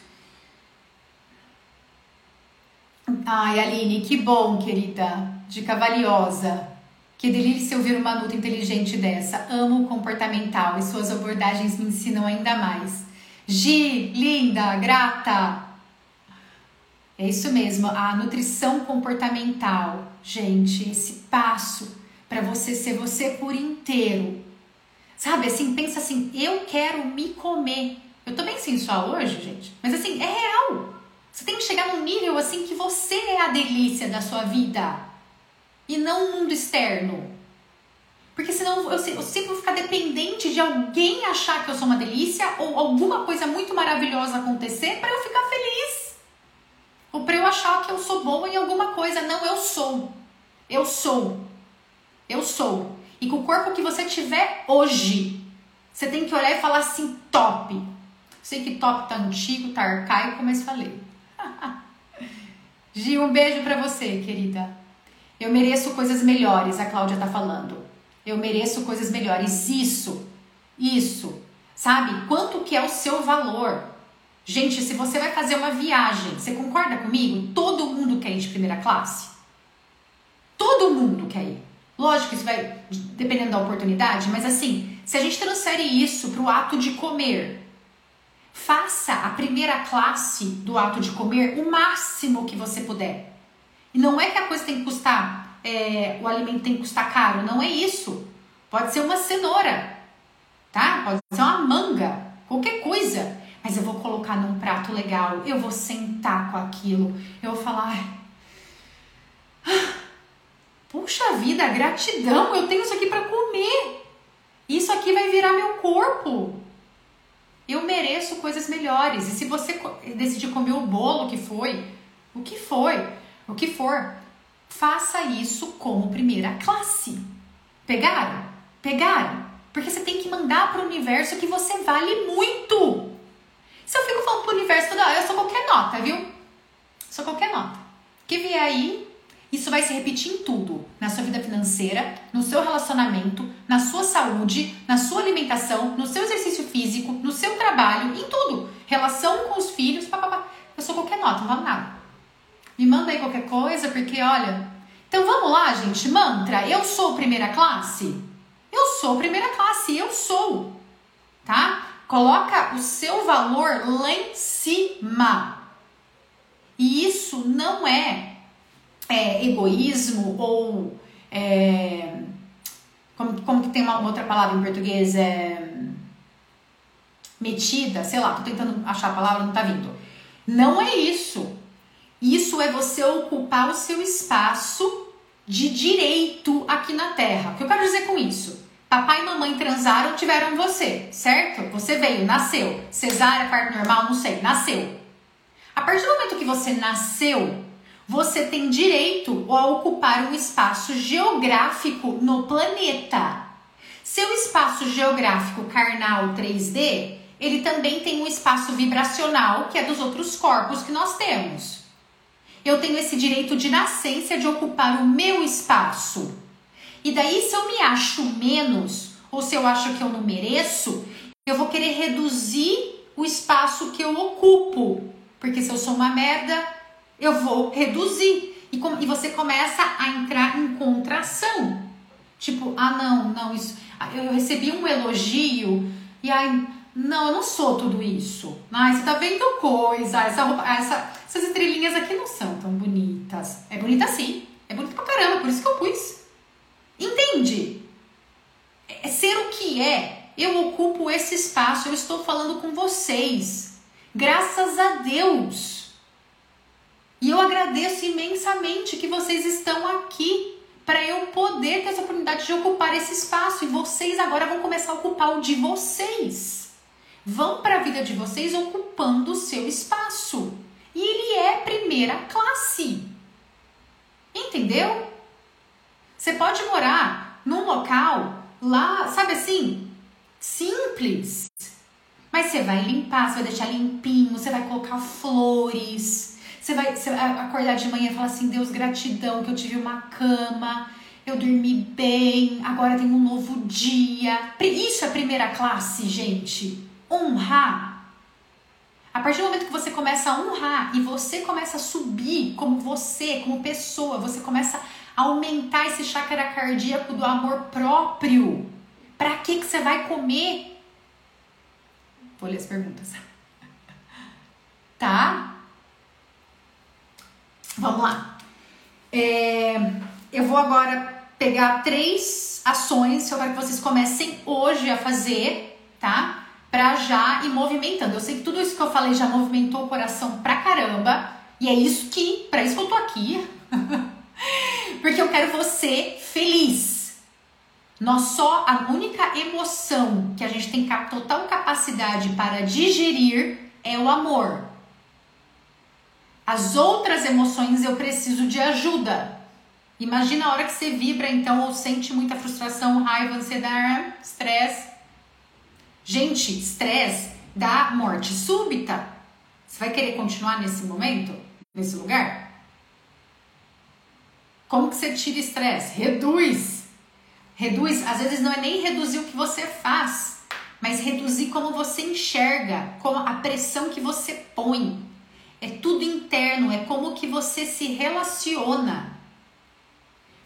Ai, Aline, que bom, querida. Dica valiosa. Que delícia ouvir uma adulta inteligente dessa. Amo o comportamental e suas abordagens me ensinam ainda mais. Gi, linda, grata. É isso mesmo, a nutrição comportamental. Gente, esse passo para você ser você por inteiro. Sabe assim, pensa assim, eu quero me comer. Eu tô bem sensual hoje, gente, mas assim, é real. Você tem que chegar num nível assim que você é a delícia da sua vida e não o mundo externo. Porque senão eu, eu sempre vou ficar dependente de alguém achar que eu sou uma delícia ou alguma coisa muito maravilhosa acontecer para eu ficar feliz. Ou para eu achar que eu sou boa em alguma coisa. Não, eu sou. Eu sou. Eu sou. E com o corpo que você tiver hoje, você tem que olhar e falar assim: top. Sei que top tá antigo, tá arcaico, mas falei. <laughs> Gil, um beijo para você, querida. Eu mereço coisas melhores, a Cláudia tá falando. Eu mereço coisas melhores. Isso, isso. Sabe? Quanto que é o seu valor? Gente, se você vai fazer uma viagem, você concorda comigo? Todo mundo quer ir de primeira classe? Todo mundo quer ir. Lógico que isso vai dependendo da oportunidade, mas assim, se a gente transfere isso para o ato de comer, Faça a primeira classe do ato de comer o máximo que você puder. E não é que a coisa tem que custar, é, o alimento tem que custar caro, não é isso. Pode ser uma cenoura, tá? Pode ser uma manga, qualquer coisa. Mas eu vou colocar num prato legal, eu vou sentar com aquilo, eu vou falar. Ah, puxa vida, gratidão, eu tenho isso aqui para comer. Isso aqui vai virar meu corpo. Eu mereço coisas melhores. E se você decidir comer o bolo que foi, o que foi, o que for, faça isso como primeira classe. Pegaram? Pegaram? Porque você tem que mandar para o universo que você vale muito. Se eu fico falando para o universo toda hora, eu sou qualquer nota, viu? Sou qualquer nota. Que vier aí, isso vai se repetir em tudo, na sua vida financeira, no seu relacionamento, na sua saúde, na sua alimentação, no seu exercício físico, no seu trabalho, em tudo. Relação com os filhos, papapá. Eu sou qualquer nota, não vale nada. Me manda aí qualquer coisa, porque olha. Então vamos lá, gente. Mantra, eu sou primeira classe? Eu sou primeira classe, eu sou. Tá? Coloca o seu valor lá em cima. E isso não é, é egoísmo ou. É, como, como que tem uma outra palavra em português? É, metida, sei lá, tô tentando achar a palavra, não tá vindo. Não é isso. Isso é você ocupar o seu espaço de direito aqui na Terra. O que eu quero dizer com isso? Papai e mamãe transaram, tiveram você, certo? Você veio, nasceu. Cesárea, parto normal, não sei, nasceu. A partir do momento que você nasceu, você tem direito a ocupar um espaço geográfico no planeta. Seu espaço geográfico carnal 3D, ele também tem um espaço vibracional que é dos outros corpos que nós temos. Eu tenho esse direito de nascença de ocupar o meu espaço. E daí, se eu me acho menos, ou se eu acho que eu não mereço, eu vou querer reduzir o espaço que eu ocupo. Porque se eu sou uma merda, eu vou reduzir. E, com, e você começa a entrar em contração. Tipo, ah, não, não, isso. Eu recebi um elogio e ai, não, eu não sou tudo isso. Ai, você tá vendo coisa, essa roupa, essa, essas estrelinhas aqui não são tão bonitas. É bonita sim, é bonita pra caramba, por isso que eu pus. Entende? É ser o que é. Eu ocupo esse espaço, eu estou falando com vocês. Graças a Deus. E eu agradeço imensamente que vocês estão aqui para eu poder ter essa oportunidade de ocupar esse espaço. E vocês agora vão começar a ocupar o de vocês. Vão para a vida de vocês ocupando o seu espaço. E ele é primeira classe. Entendeu? Você pode morar num local lá, sabe assim, simples. Mas você vai limpar, você vai deixar limpinho, você vai colocar flores. Você vai, você acordar de manhã e falar assim: Deus, gratidão que eu tive uma cama, eu dormi bem, agora tem um novo dia. Isso é primeira classe, gente. Honrar. A partir do momento que você começa a honrar e você começa a subir como você, como pessoa, você começa a aumentar esse chakra cardíaco do amor próprio. Para que que você vai comer? Vou ler as perguntas. <laughs> Tá? Vamos lá. É, eu vou agora pegar três ações que eu quero que vocês comecem hoje a fazer, tá? Pra já ir movimentando. Eu sei que tudo isso que eu falei já movimentou o coração pra caramba. E é isso que, para isso que eu tô aqui. <laughs> Porque eu quero você feliz. Nós só a única emoção que a gente tem total capacidade para digerir é o amor. As outras emoções eu preciso de ajuda. Imagina a hora que você vibra então ou sente muita frustração, raiva, ansiedade, estresse. Gente, estresse dá morte súbita. Você vai querer continuar nesse momento, nesse lugar? Como que você tira estresse? Reduz. Reduz, às vezes não é nem reduzir o que você faz, mas reduzir como você enxerga, como a pressão que você põe. É tudo interno, é como que você se relaciona.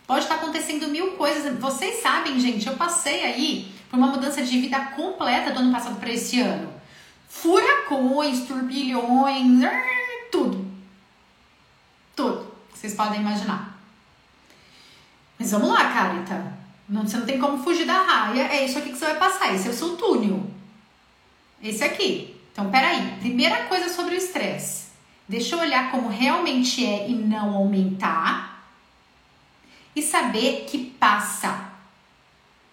Pode estar acontecendo mil coisas. Vocês sabem, gente, eu passei aí por uma mudança de vida completa do ano passado para esse ano. Furacões, turbilhões, tudo. Tudo. Vocês podem imaginar. Mas vamos lá, Carita. Não, você não tem como fugir da raia. É isso aqui que você vai passar. Esse é o seu túnel. Esse aqui. Então, peraí. Primeira coisa sobre o estresse. Deixa eu olhar como realmente é e não aumentar. E saber que passa.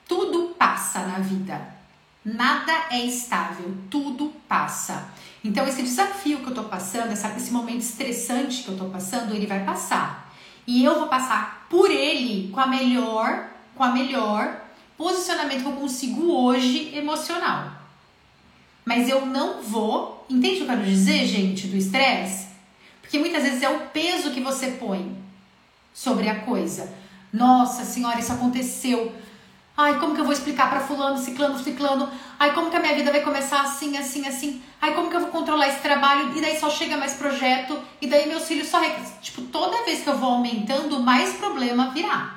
Tudo passa na vida. Nada é estável, tudo passa. Então, esse desafio que eu tô passando, esse momento estressante que eu tô passando, ele vai passar. E eu vou passar por ele com a melhor, com a melhor posicionamento que eu consigo hoje emocional. Mas eu não vou, entende o que eu quero dizer, gente, do estresse? Porque muitas vezes é o peso que você põe sobre a coisa. Nossa senhora, isso aconteceu. Ai, como que eu vou explicar para fulano, ciclano, ciclano? Ai, como que a minha vida vai começar assim, assim, assim? Ai, como que eu vou controlar esse trabalho? E daí só chega mais projeto, e daí meus filhos só... Tipo, toda vez que eu vou aumentando, mais problema virá.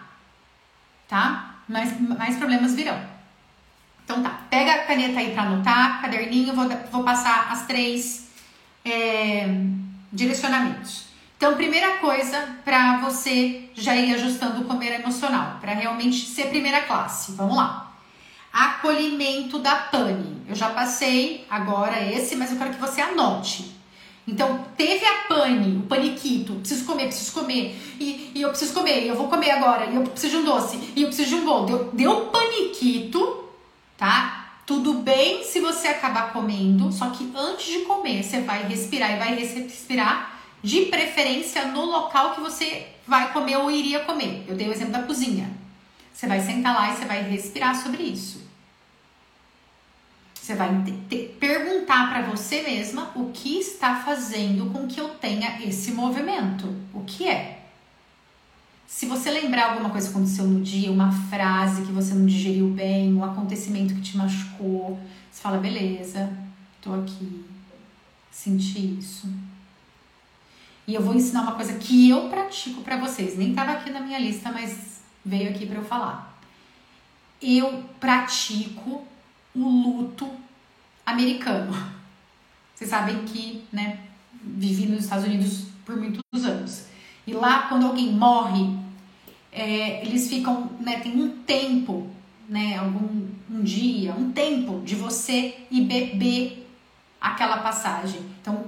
Tá? Mais, mais problemas virão. Então tá, pega a caneta aí pra anotar, caderninho, vou, vou passar as três é, direcionamentos. Então, primeira coisa para você já ir ajustando o comer emocional, para realmente ser primeira classe. Vamos lá. Acolhimento da pane. Eu já passei agora esse, mas eu quero que você anote. Então, teve a pane, o paniquito, preciso comer, preciso comer, e, e eu preciso comer, e eu vou comer agora, e eu preciso de um doce, e eu preciso de um bolo. Deu, deu paniquito, tá? Tudo bem se você acabar comendo, só que antes de comer, você vai respirar e vai respirar de preferência no local que você vai comer ou iria comer. Eu dei o exemplo da cozinha. Você vai sentar lá e você vai respirar sobre isso. Você vai ter, perguntar para você mesma o que está fazendo com que eu tenha esse movimento. O que é? Se você lembrar alguma coisa que aconteceu no dia, uma frase que você não digeriu bem, um acontecimento que te machucou, você fala: beleza, tô aqui, senti isso. E eu vou ensinar uma coisa que eu pratico para vocês. Nem estava aqui na minha lista, mas veio aqui para eu falar. Eu pratico o luto americano. Vocês sabem que, né, vivi nos Estados Unidos por muitos anos. E lá, quando alguém morre, é, eles ficam, né, tem um tempo, né, algum um dia, um tempo de você ir beber aquela passagem. Então,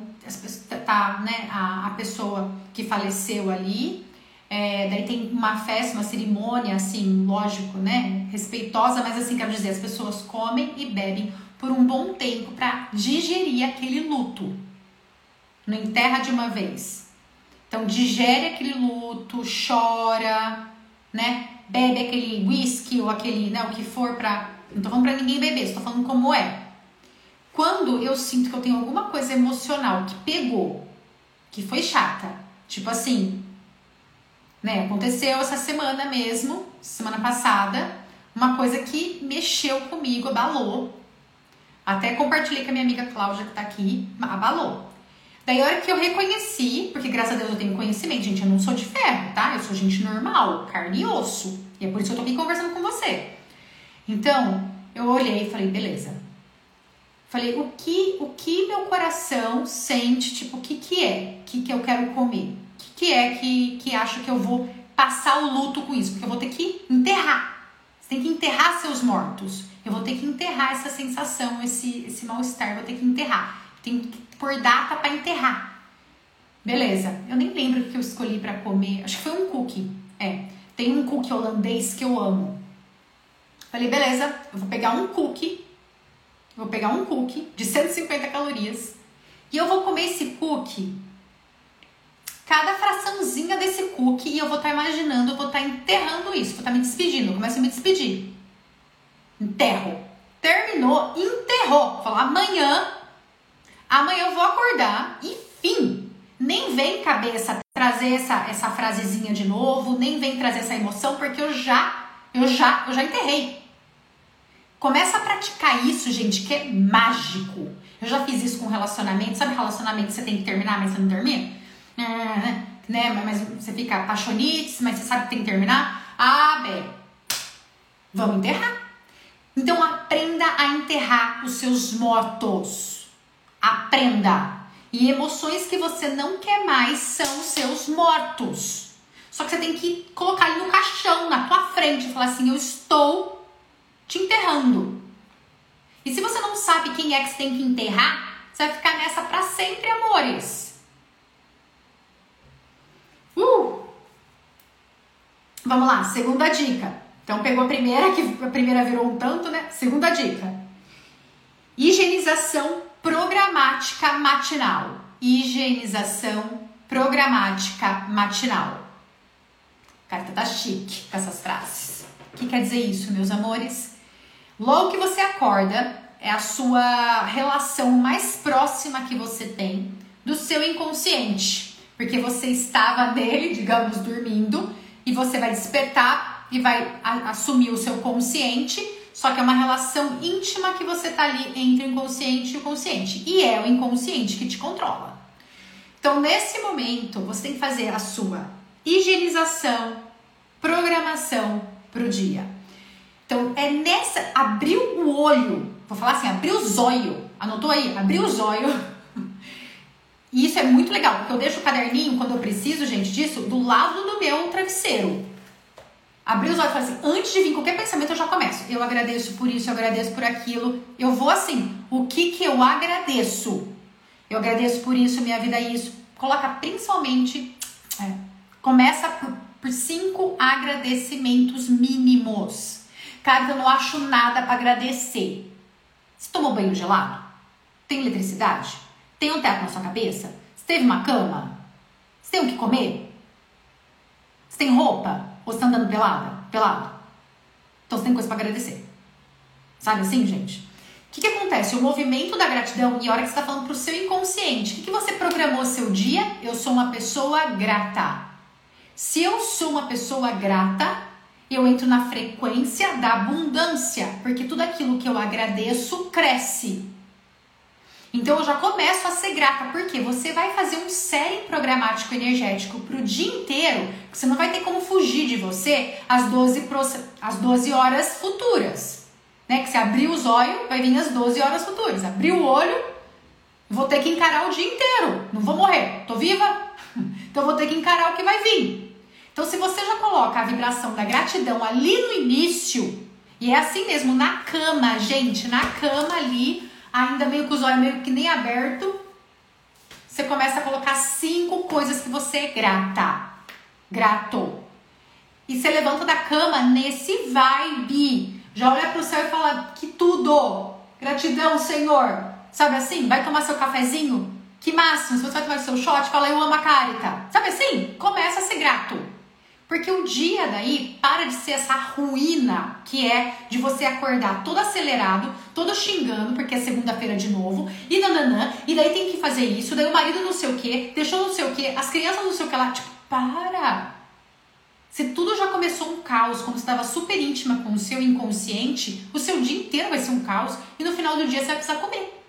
tá, né, a, a pessoa que faleceu ali, é, daí tem uma festa, uma cerimônia, assim, lógico, né? Respeitosa, mas assim, quero dizer, as pessoas comem e bebem por um bom tempo para digerir aquele luto. Não enterra de uma vez. Então, digere aquele luto, chora, né? Bebe aquele whisky ou aquele, né, o que for pra. Não tô falando pra ninguém beber, estou falando como é. Quando eu sinto que eu tenho alguma coisa emocional que pegou, que foi chata, tipo assim, né? Aconteceu essa semana mesmo, semana passada, uma coisa que mexeu comigo, abalou. Até compartilhei com a minha amiga Cláudia que tá aqui, abalou. Daí a hora que eu reconheci, porque graças a Deus eu tenho conhecimento, gente, eu não sou de ferro, tá? Eu sou gente normal, carne e osso. E é por isso que eu tô aqui conversando com você. Então, eu olhei e falei, beleza. Falei, o que, o que meu coração sente, tipo, o que que é que, que eu quero comer? que é que, que acha que eu vou passar o luto com isso? Porque eu vou ter que enterrar. Você tem que enterrar seus mortos. Eu vou ter que enterrar essa sensação, esse, esse mal-estar. Vou ter que enterrar. Que pôr data para enterrar. Beleza. Eu nem lembro o que eu escolhi para comer. Acho que foi um cookie. É. Tem um cookie holandês que eu amo. Falei, beleza, eu vou pegar um cookie. Vou pegar um cookie de 150 calorias. E eu vou comer esse cookie cada fraçãozinha desse cookie e eu vou estar tá imaginando, eu vou estar tá enterrando isso, vou estar tá me despedindo, eu começo a me despedir. Enterro. Terminou, enterrou. Falar amanhã, amanhã eu vou acordar e fim. Nem vem cabeça trazer essa, essa frasezinha de novo, nem vem trazer essa emoção, porque eu já, eu já, eu já enterrei. Começa a praticar isso, gente, que é mágico. Eu já fiz isso com relacionamento. Sabe relacionamento que você tem que terminar, mas você não termina? É, né? Mas você fica apaixonites, mas você sabe que tem que terminar. Ah, bem, vamos enterrar. Então aprenda a enterrar os seus mortos. Aprenda. E emoções que você não quer mais são seus mortos. Só que você tem que colocar ele no caixão, na tua frente, e falar assim: eu estou te enterrando. E se você não sabe quem é que você tem que enterrar, você vai ficar nessa para sempre, amores. Uh! Vamos lá, segunda dica. Então pegou a primeira, que a primeira virou um tanto, né? Segunda dica. Higienização programática matinal. Higienização programática matinal. Carta tá chique com essas frases. O que quer dizer isso, meus amores? Logo que você acorda, é a sua relação mais próxima que você tem do seu inconsciente porque você estava nele, digamos, dormindo, e você vai despertar e vai assumir o seu consciente, só que é uma relação íntima que você tá ali entre o inconsciente e o consciente, e é o inconsciente que te controla. Então, nesse momento, você tem que fazer a sua higienização, programação para o dia. Então, é nessa. Abrir o olho, vou falar assim, abrir o zóio, anotou aí? Abrir o zóio <laughs> E isso é muito legal, porque eu deixo o caderninho, quando eu preciso, gente, disso, do lado do meu travesseiro. Abrir os olhos e falar assim, antes de vir qualquer pensamento, eu já começo. Eu agradeço por isso, eu agradeço por aquilo. Eu vou assim, o que que eu agradeço? Eu agradeço por isso, minha vida é isso. Coloca principalmente, é, começa por, por cinco agradecimentos mínimos. Cara, eu não acho nada para agradecer. Você tomou banho gelado? Tem eletricidade? Tem um teto na sua cabeça? Você teve uma cama? Você tem o que comer? Você tem roupa? Ou você tá andando pelada? Pelado? Então você tem coisa para agradecer. Sabe assim, gente? O que, que acontece? O movimento da gratidão, e a hora que você está falando para o seu inconsciente, o que, que você programou seu dia? Eu sou uma pessoa grata. Se eu sou uma pessoa grata, eu entro na frequência da abundância, porque tudo aquilo que eu agradeço cresce. Então eu já começo a ser grata, porque você vai fazer um série programático energético para o dia inteiro, que você não vai ter como fugir de você às 12, às 12 horas futuras né? Que se abrir os olhos, vai vir as 12 horas futuras. Abrir o olho, vou ter que encarar o dia inteiro. Não vou morrer. Tô viva? <laughs> Então vou ter que encarar o que vai vir. Então, se você já coloca a vibração da gratidão ali no início, e é assim mesmo, na cama, gente, na cama ali, ainda meio com os olhos meio que nem aberto, você começa a colocar cinco coisas que você é grata. Grato. E você levanta da cama nesse vibe. Já olha para o céu e fala que tudo. Gratidão, Senhor. Sabe assim? Vai tomar seu cafezinho? Que máximo. Se você vai tomar seu shot, fala eu amo a carita. Sabe assim? Começa a ser grato. Porque o dia daí para de ser essa ruína que é de você acordar todo acelerado, todo xingando, porque é segunda-feira de novo, e nananã, e daí tem que fazer isso, daí o marido não sei o que, deixou não sei o que, as crianças não sei o que lá. Tipo, para! Se tudo já começou um caos, como estava super íntima com o seu inconsciente, o seu dia inteiro vai ser um caos e no final do dia você vai precisar comer.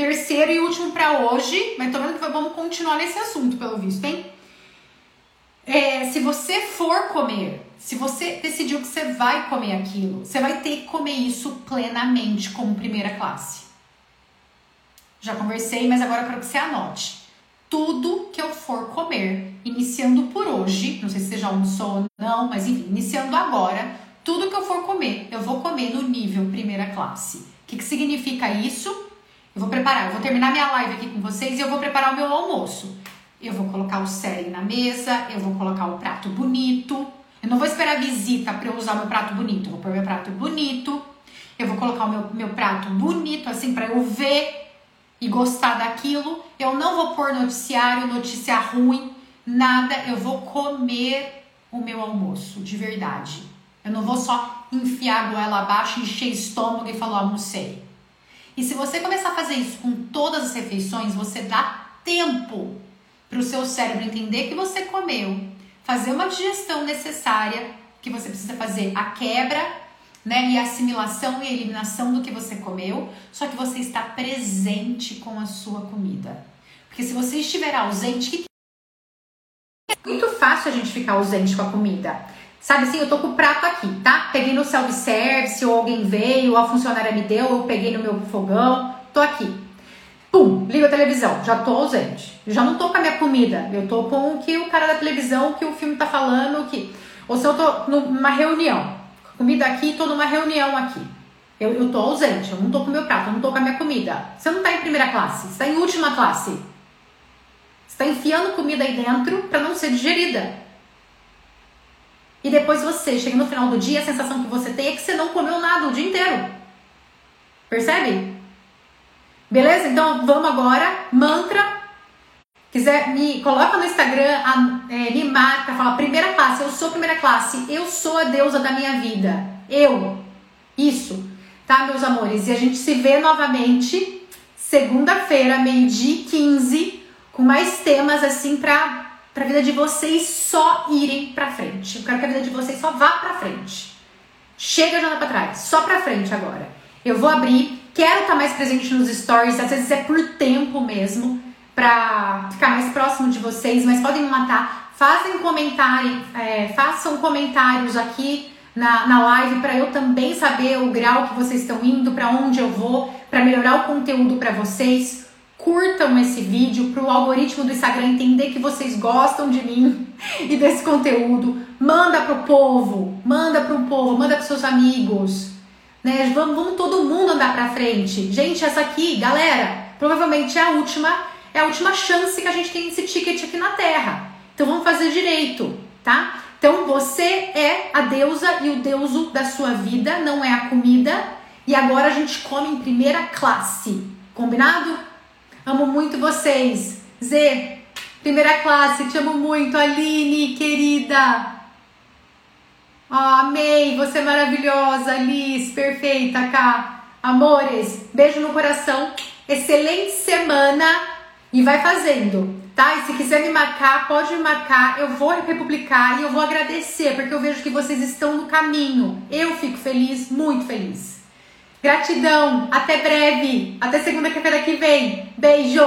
Terceiro e último para hoje, mas tô vendo que vamos continuar nesse assunto, pelo visto, hein? É, se você for comer, se você decidiu que você vai comer aquilo, você vai ter que comer isso plenamente como primeira classe. Já conversei, mas agora eu quero que você anote tudo que eu for comer, iniciando por hoje, não sei se você já almoçou ou não, mas enfim, iniciando agora, tudo que eu for comer, eu vou comer no nível primeira classe. O que, que significa isso? Eu vou preparar, eu vou terminar minha live aqui com vocês e eu vou preparar o meu almoço. Eu vou colocar o série na mesa, eu vou colocar o prato bonito. Eu não vou esperar visita para eu usar meu prato bonito. Eu vou pôr meu prato bonito. Eu vou colocar o meu, meu prato bonito, assim, para eu ver e gostar daquilo. Eu não vou pôr noticiário, notícia ruim, nada. Eu vou comer o meu almoço, de verdade. Eu não vou só enfiar a goela abaixo, encher estômago e falar almocei. E se você começar a fazer isso com todas as refeições, você dá tempo para o seu cérebro entender que você comeu, fazer uma digestão necessária, que você precisa fazer a quebra né? E a assimilação e a eliminação do que você comeu, só que você está presente com a sua comida. Porque se você estiver ausente, que é muito fácil a gente ficar ausente com a comida. Sabe assim, eu tô com o prato aqui, tá? Peguei no self-service, ou alguém veio, ou a funcionária me deu, eu peguei no meu fogão, tô aqui. Pum, ligo a televisão, já tô ausente. Já não tô com a minha comida, eu tô com o que o cara da televisão, o que o filme tá falando, o que. Ou se eu tô numa reunião, comida aqui, tô numa reunião aqui. Eu, eu tô ausente, eu não tô com meu prato, eu não tô com a minha comida. Você não tá em primeira classe, você tá em última classe. Você tá enfiando comida aí dentro para não ser digerida. E depois você chega no final do dia, a sensação que você tem é que você não comeu nada o dia inteiro. Percebe? Beleza? Então vamos agora, mantra quiser me coloca no Instagram, a, é, me marca, fala primeira classe, eu sou primeira classe, eu sou a deusa da minha vida. Eu. Isso. Tá, meus amores? E a gente se vê novamente segunda-feira, meio-dia 15, com mais temas assim pra, pra vida de vocês só irem pra frente. Eu quero que a vida de vocês só vá pra frente. Chega de andar pra trás, só pra frente agora. Eu vou abrir, quero estar tá mais presente nos stories, às vezes é por tempo mesmo para ficar mais próximo de vocês, mas podem me matar. Fazem comentário, é, façam comentários aqui na, na live para eu também saber o grau que vocês estão indo, para onde eu vou, para melhorar o conteúdo para vocês. Curtam esse vídeo para o algoritmo do Instagram entender que vocês gostam de mim <laughs> e desse conteúdo. Manda pro povo, manda pro povo, manda pros seus amigos. Né? Vamos, vamos todo mundo andar para frente. Gente, essa aqui, galera, provavelmente é a última, é a última chance que a gente tem esse ticket aqui na Terra. Então vamos fazer direito, tá? Então você é a deusa e o deuso da sua vida, não é a comida. E agora a gente come em primeira classe. Combinado? Amo muito vocês. Z, primeira classe, te amo muito. Aline, querida. Oh, amei, você é maravilhosa, Liz, perfeita, cá. Amores, beijo no coração. Excelente semana e vai fazendo tá? E se quiser me marcar, pode me marcar, eu vou republicar e eu vou agradecer, porque eu vejo que vocês estão no caminho. Eu fico feliz, muito feliz. Gratidão, até breve, até segunda-feira que vem. Beijo!